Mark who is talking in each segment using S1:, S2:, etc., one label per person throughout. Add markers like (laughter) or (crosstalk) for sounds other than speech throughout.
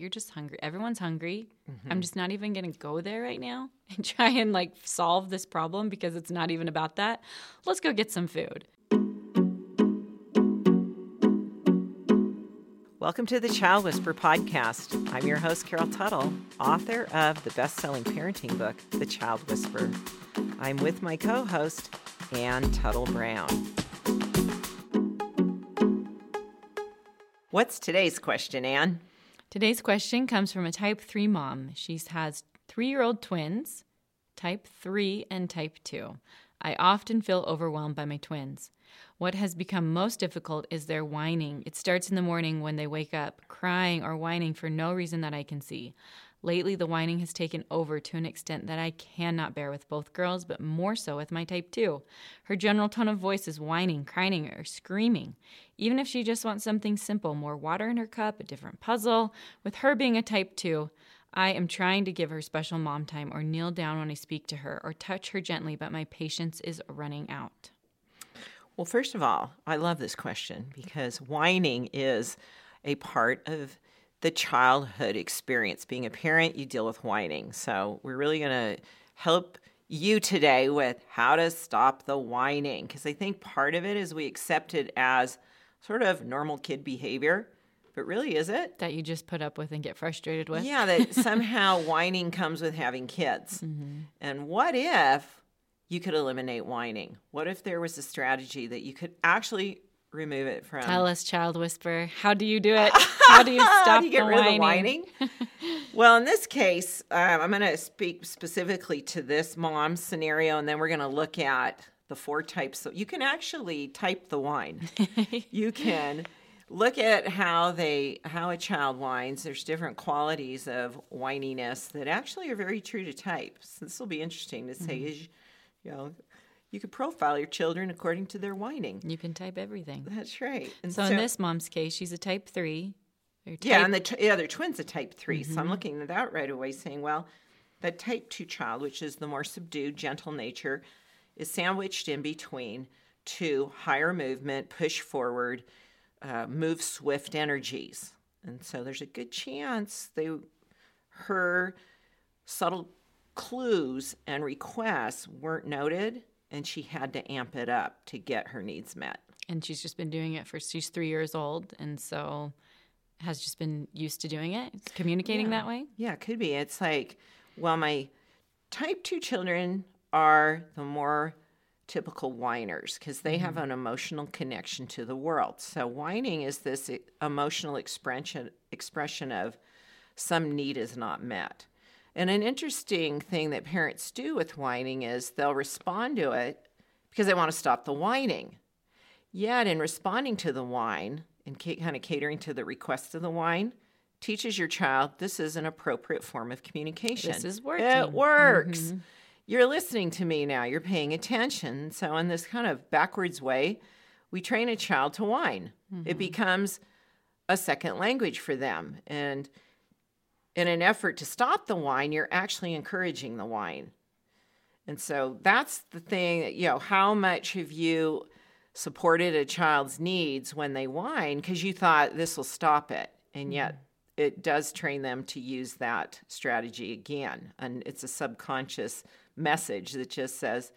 S1: you're just hungry. Everyone's hungry. I'm mm-hmm. just not even going to go there right now (laughs) and try and like solve this problem because it's not even about that. Let's go get some food.
S2: Welcome to the Child Whisperer podcast. I'm your host, Carol Tuttle, author of the best selling parenting book, The Child Whisperer. I'm with my co host, Anne Tuttle Brown. What's today's question, Anne?
S1: Today's question comes from a type 3 mom. She has three year old twins, type 3 and type 2. I often feel overwhelmed by my twins. What has become most difficult is their whining. It starts in the morning when they wake up, crying or whining for no reason that I can see. Lately, the whining has taken over to an extent that I cannot bear with both girls, but more so with my type 2. Her general tone of voice is whining, crying, or screaming. Even if she just wants something simple, more water in her cup, a different puzzle, with her being a type 2, I am trying to give her special mom time or kneel down when I speak to her or touch her gently, but my patience is running out.
S2: Well, first of all, I love this question because whining is a part of the childhood experience. Being a parent, you deal with whining. So, we're really going to help you today with how to stop the whining because I think part of it is we accept it as sort of normal kid behavior, but really is it?
S1: That you just put up with and get frustrated with?
S2: Yeah, that (laughs) somehow whining comes with having kids. Mm-hmm. And what if you could eliminate whining? What if there was a strategy that you could actually remove it from?
S1: Tell us, child whisperer. How do you do it? (laughs) How do you stop
S2: do you get
S1: the
S2: rid
S1: whining?
S2: of the whining? (laughs) well, in this case, um, I'm going to speak specifically to this mom scenario, and then we're going to look at the four types. So you can actually type the whine. (laughs) you can look at how they how a child whines. There's different qualities of whininess that actually are very true to type. So this will be interesting to say. Is you know, you could profile your children according to their whining.
S1: You can type everything.
S2: That's right. And
S1: So, in this mom's case, she's a type three. Or
S2: Yeah,
S1: type-
S2: and the, t- other twin's a type 3 So I'm looking at that right away saying, well, the type 2 child, which is the more subdued, gentle nature, is sandwiched in between two higher movement, push forward, uh, move swift energies. And so there's a good chance they her subtle clues and requests weren't noted and she had to amp it up to get her needs met.
S1: and she's just been doing it for she's three years old, and so has just been used to doing it, it's communicating that way.
S2: Yeah, it could be. It's like, well, my type 2 children are the more typical whiners because they have mm-hmm. an emotional connection to the world. So whining is this emotional expression expression of some need is not met. And an interesting thing that parents do with whining is they'll respond to it because they want to stop the whining. Yet, in responding to the whine and kind of catering to the request of the whine, teaches your child this is an appropriate form of communication.
S1: This is
S2: It
S1: working.
S2: works. Mm-hmm. You're listening to me now. You're paying attention. So, in this kind of backwards way, we train a child to whine. It mm-hmm. becomes a second language for them. And in an effort to stop the whine, you're actually encouraging the whine. And so that's the thing, you know, how much have you supported a child's needs when they whine because you thought this will stop it. And mm-hmm. yet it does train them to use that strategy again. And it's a subconscious message that just says,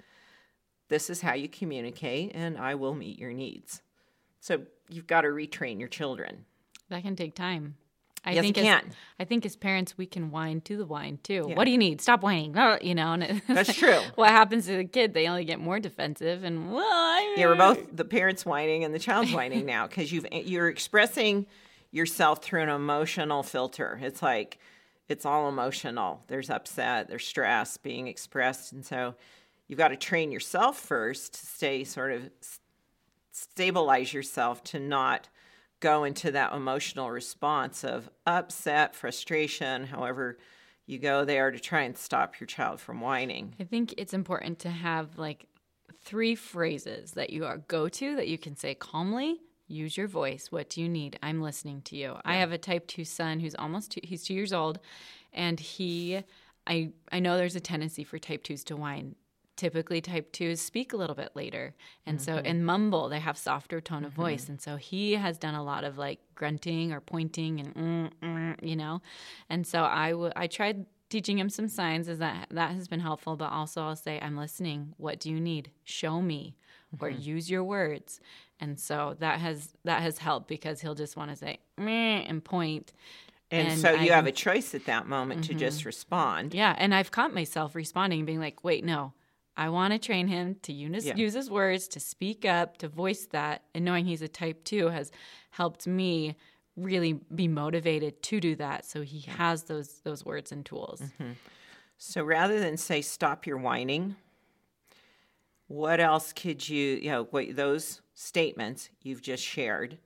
S2: this is how you communicate, and I will meet your needs. So you've got to retrain your children.
S1: That can take time. I
S2: Yes,
S1: think as,
S2: can.
S1: I think as parents, we can whine to the whine too. What do you need? Stop whining. (laughs) You know, and
S2: That's true.
S1: what happens to the kid? They only get more defensive, and well, I,
S2: Yeah, we're both the parents whining and the child's whining now because you've eh, you're expressing yourself through an emotional filter. It's like it's all emotional. There's upset, there's stress being expressed, and so you've got to train yourself first to stay sort of stabilize yourself to not go into that emotional response of upset, frustration, however you go there to try and stop your child from whining.
S1: I think it's important to have like three phrases that you are go to that you can say calmly. Use your voice. What do you need? I'm listening to you. I have a type 2 son who's almost two, he's 2 years old and he I I know there's a tendency for type 2s to whine typically type twos speak a little bit later. And so and mumble they have softer tone of voice. And so he has done a lot of like grunting or pointing and mm, mm, you know? And so i w- i tried teaching him some signs is that that has been helpful. But also i'll say i'm listening. What do you need? Show me or use your words. And so that has that has helped because he'll just want to say Meh, and point.
S2: And,
S1: And
S2: so you
S1: I-
S2: have a choice at that moment to just respond.
S1: yeah, and I've caught myself responding being like, "Wait, no. I want to train him to use,
S2: Yeah.
S1: use his words, to speak up, to voice that." And knowing he's a type 2 has helped me really be motivated to do that so he has those those words and tools. Mm-hmm.
S2: So rather than say stop your whining, what else could you, you know, what, those statements you've just shared,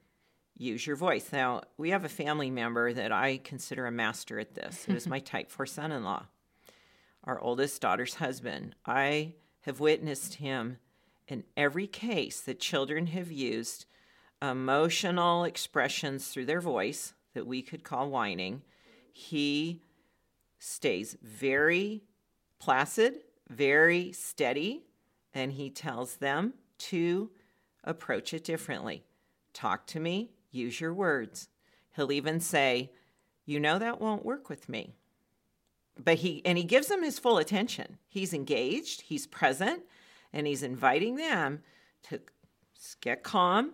S2: use your voice. Now, we have a family member that I consider a master at this. It is (laughs) my type 4 son-in-law, our oldest daughter's husband. I have witnessed him in every case that children have used emotional expressions through their voice that we could call whining. He stays very placid, very steady, and he tells them to approach it differently. Talk to me, use your words. He'll even say, "You know that won't work with me." But he and he gives them his full attention. He's engaged, he's present, and he's inviting them to get calm,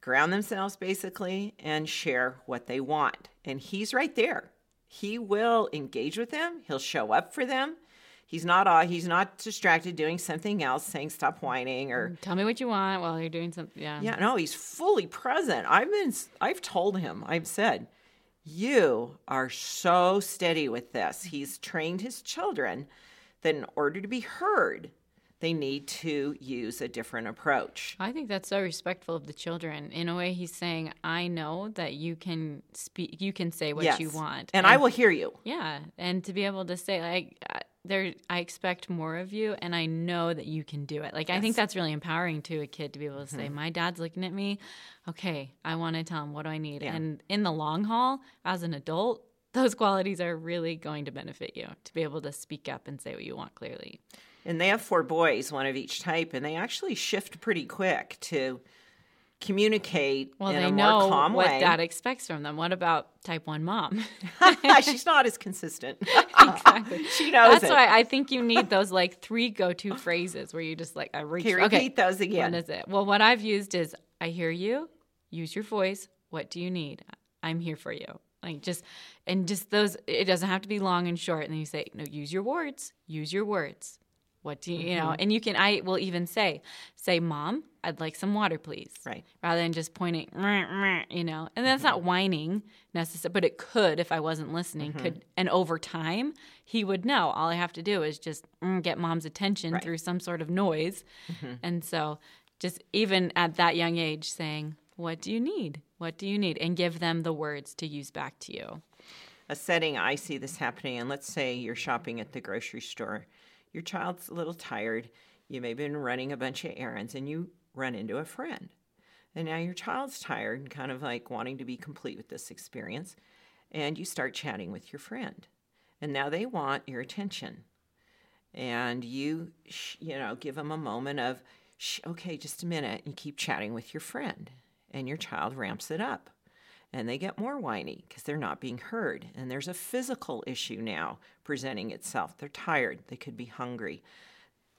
S2: ground themselves basically, and share what they want. And he's right there. He will engage with them. He'll show up for them. He's not uh, he's not distracted doing something else, saying stop whining or
S1: Tell me what you want while you're doing something. Yeah.
S2: yeah, no, he's fully present. I've been I've told him. I've said, "You are so steady with this." He's trained his children that in order to be heard, they need to use a different approach.
S1: I think that's so respectful of the children. In a way, he's saying, "I know that you can speak, you can say what you want,
S2: And I will hear you.
S1: Yeah, and to be able to say like uh, there, I expect more of you, and I know that you can do it. Like I think that's really empowering to a kid to be able to say, mm-hmm. "My dad's looking at me. Okay, I want to tell him what do I need."
S2: Yeah.
S1: And in the long haul, as an adult, those qualities are really going to benefit you to be able to speak up and say what you want clearly.
S2: And they have four boys, one of each type, and they actually shift pretty quick to communicate
S1: Well,
S2: in
S1: they
S2: a
S1: know
S2: more calm
S1: what
S2: way.
S1: dad expects from them. What about type one mom? (laughs) (laughs)
S2: She's not as consistent.
S1: exactly. (laughs)
S2: she knows
S1: That's
S2: it.
S1: why I think you need those like three go-to phrases where you just like I reach.
S2: Okay,
S1: okay,
S2: repeat those again.
S1: What is it? Well, what I've used is I hear you. Use your voice. What do you need? I'm here for you. Like just and just those. It doesn't have to be long and short. And then you say, no, use your words. Use your words. What do you, you
S2: Mm-hmm.
S1: know? And you can. I will even say, say, mom, I'd like some water, please.
S2: Right.
S1: Rather than just pointing, you know. And that's not whining necessarily, but it could if I wasn't listening.
S2: Mm-hmm.
S1: Could and over time he would know. All I have to do is just mm, get mom's attention
S2: Right.
S1: through some sort of noise.
S2: Mm-hmm.
S1: And so, just even at that young age, saying, What do you need? What do you need? And give them the words to use back to you.
S2: a setting I see this happening, and let's say you're shopping at the grocery store. Your child's a little tired. You may have been running a bunch of errands and you run into a friend. And now your child's tired and kind of like wanting to be complete with this experience. And you start chatting with your friend. And now they want your attention. And you, you know, give them a moment of, okay, just a minute, and you keep chatting with your friend. And your child ramps it up and they get more whiny because they're not being heard. And there's a physical issue now presenting itself. They're tired. They could be hungry.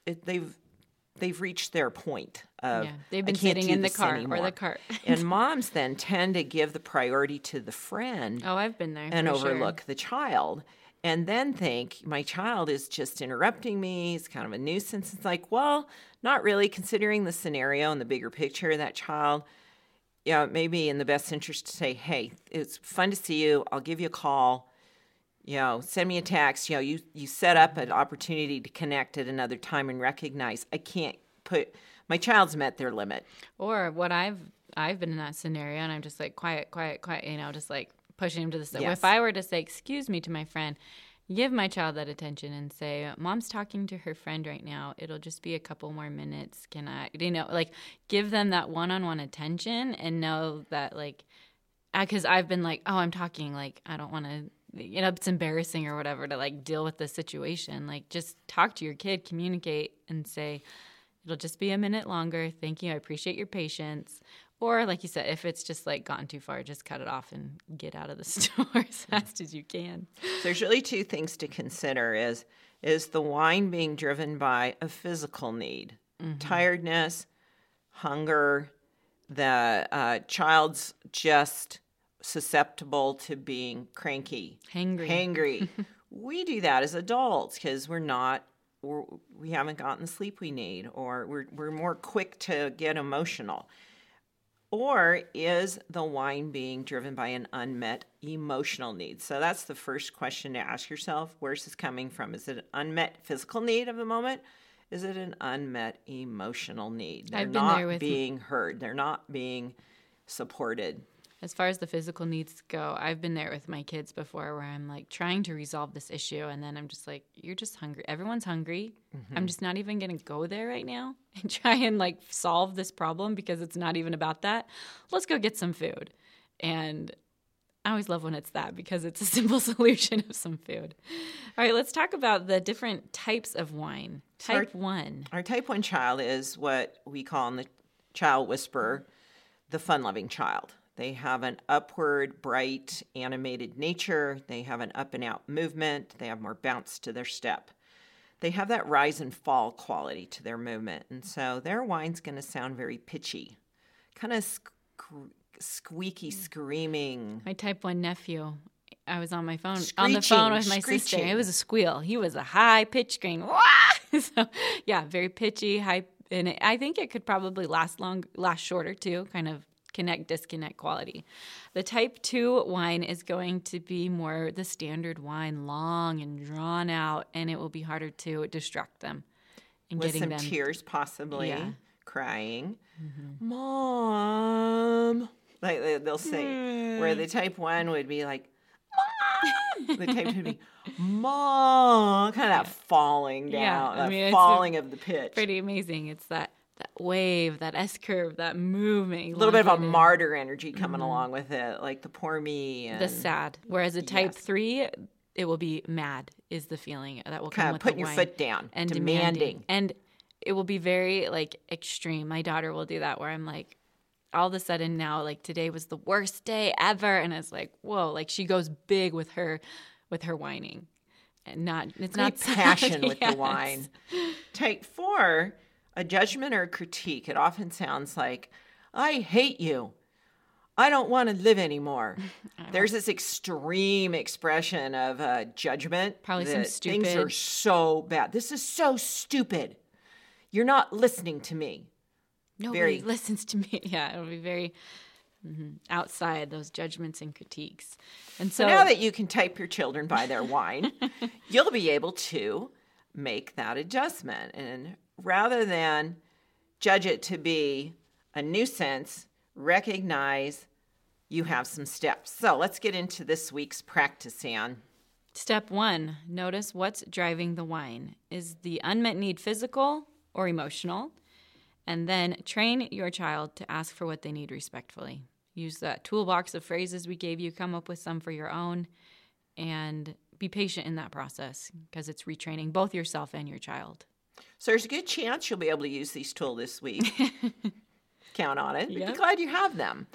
S2: It, they've they've reached their point of
S1: yeah. They've
S2: "I
S1: been
S2: can't
S1: sitting
S2: do
S1: in the car or
S2: anymore."
S1: the cart. (laughs)
S2: and moms then tend to give the priority to the friend
S1: oh, I've been there.
S2: and
S1: for sure.
S2: overlook the child and then think my child is just interrupting me it's kind of a nuisance it's like well not really considering the scenario and the bigger picture of that child yeah it may be in the best interest to say hey it's fun to see you i'll give you a call you know send me a text you know you you set up an opportunity to connect at another time and recognize i can't put my child's met their limit
S1: Or what I've I've been in that scenario and I'm just like quiet, quiet, quiet, you know, just like pushing him to the side.
S2: Yes.
S1: If I were to say, excuse me to my friend, give my child that attention and say, Mom's talking to her friend right now. It'll just be a couple more minutes. Can I you know, like give them that one on one attention and know that like uh, because I've been like, oh, I'm talking, like I don't want to you know it's embarrassing or whatever to like deal with the situation like just talk to your kid communicate and say it'll just be a minute longer thank you i appreciate your patience or like you said if it's just like gotten too far just cut it off and get out of the (laughs) store as fast as you can.
S2: There's really two things to consider is is the whine being driven by a physical need? Tiredness hunger the uh, child's just susceptible to being cranky.
S1: Hangry.
S2: Hangry. (laughs) We do that as adults because we're not we're, we haven't gotten the sleep we need or we're, we're more quick to get emotional or is the whine being driven by an unmet emotional need? So that's the first question to ask yourself. Where's this coming from? Is it an unmet physical need of the moment? Is it an unmet emotional need? They're not being heard. They're not being supported.
S1: As far as the physical needs go, I've been there with my kids before where I'm like trying to resolve this issue and then I'm just like, you're just hungry. Everyone's hungry. Mm-hmm. I'm just not even going to go there right now (laughs) and try and like solve this problem because it's not even about that. Let's go get some food. And I always love when it's that because it's a (laughs) simple solution of some food. All right, let's talk about the different types of
S2: whine.
S1: Type 1.
S2: Our type 1 child is what we call in the child whisperer the fun loving child. They have an upward, bright, animated nature. They have an up and out movement. They have more bounce to their step. They have that rise and fall quality to their movement. And so their whine's going to sound very pitchy, kind of sque- squeaky, mm. screaming.
S1: My type one nephew. I was on my phone on the phone with my sister. It was a squeal. He was a high pitch scream. (laughs) So yeah, very pitchy, high, and it, I think it could probably last long, last shorter too. Kind of connect disconnect quality. The type two whine is going to be more the standard whine, long and drawn out, and it will be harder to distract them. And
S2: with
S1: getting
S2: some
S1: them
S2: tears, possibly
S1: Yeah.
S2: crying. Mm-hmm. Mom, like they- they'll say, where the mm. type one would be like, Mom. the type two would be, Mom, kind of that falling down,
S1: Yeah, I mean,
S2: falling of the pitch.
S1: pretty amazing. It's that wave, that S curve, that movement.
S2: a little bit of a martyr energy coming mm-hmm. along with it, like the poor me and
S1: the sad. Whereas a type
S2: Yes.
S1: three, it will be mad is the feeling that will come
S2: kind of
S1: with
S2: putting your
S1: whine.
S2: foot down,
S1: and
S2: demanding.
S1: demanding. and it will be very like extreme. My daughter will do that where I'm like, all of a sudden now like today was the worst day ever, and it's like whoa, like she goes big with her with her whining, and not it's
S2: Great
S1: not (laughs)
S2: passion with
S1: Yes.
S2: the whine. Type four, a judgment or a critique. It often sounds like, I hate you. I don't want to live anymore. (laughs) There's this extreme expression of uh, judgment.
S1: Probably some
S2: stupid. Things are so bad. This is so stupid. You're not listening to me.
S1: Nobody
S2: very- (laughs)
S1: listens to me. (laughs) Yeah, it'll be very mm-hmm, outside those judgments and critiques. And so,
S2: So now that you can type your children by their whine, you'll be able to make that adjustment. And rather than judge it to be a nuisance, recognize you have some steps. So let's get into this week's practice, Anne.
S1: Step one notice what's driving the whine. Is the unmet need physical or emotional? And then train your child to ask for what they need respectfully. Use that toolbox of phrases we gave you, come up with some for your own, and be patient in that process because it's retraining both yourself and your child.
S2: So there's a good chance you'll be able to use these tools this week. (laughs) Count on it.
S1: Yep.
S2: Be glad you have them.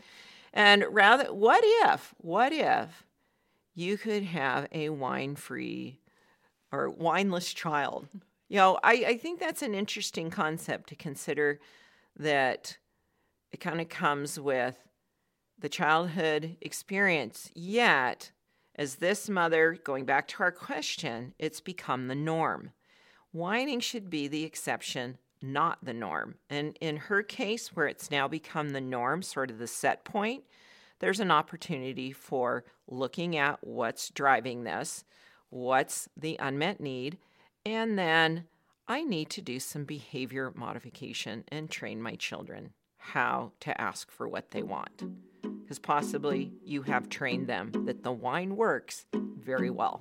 S2: And rather, what if, what if you could have a whine free or whineless child? You know, I, I think that's an interesting concept to consider that it kind of comes with the childhood experience. Yet, as this mother, going back to our question, it's become the norm. Whining should be the exception, not the norm. And in her case, where it's now become the norm, sort of the set point, there's an opportunity for looking at what's driving this, what's the unmet need, and then I need to do some behavior modification and train my children how to ask for what they want. Because possibly you have trained them that the whine works very well.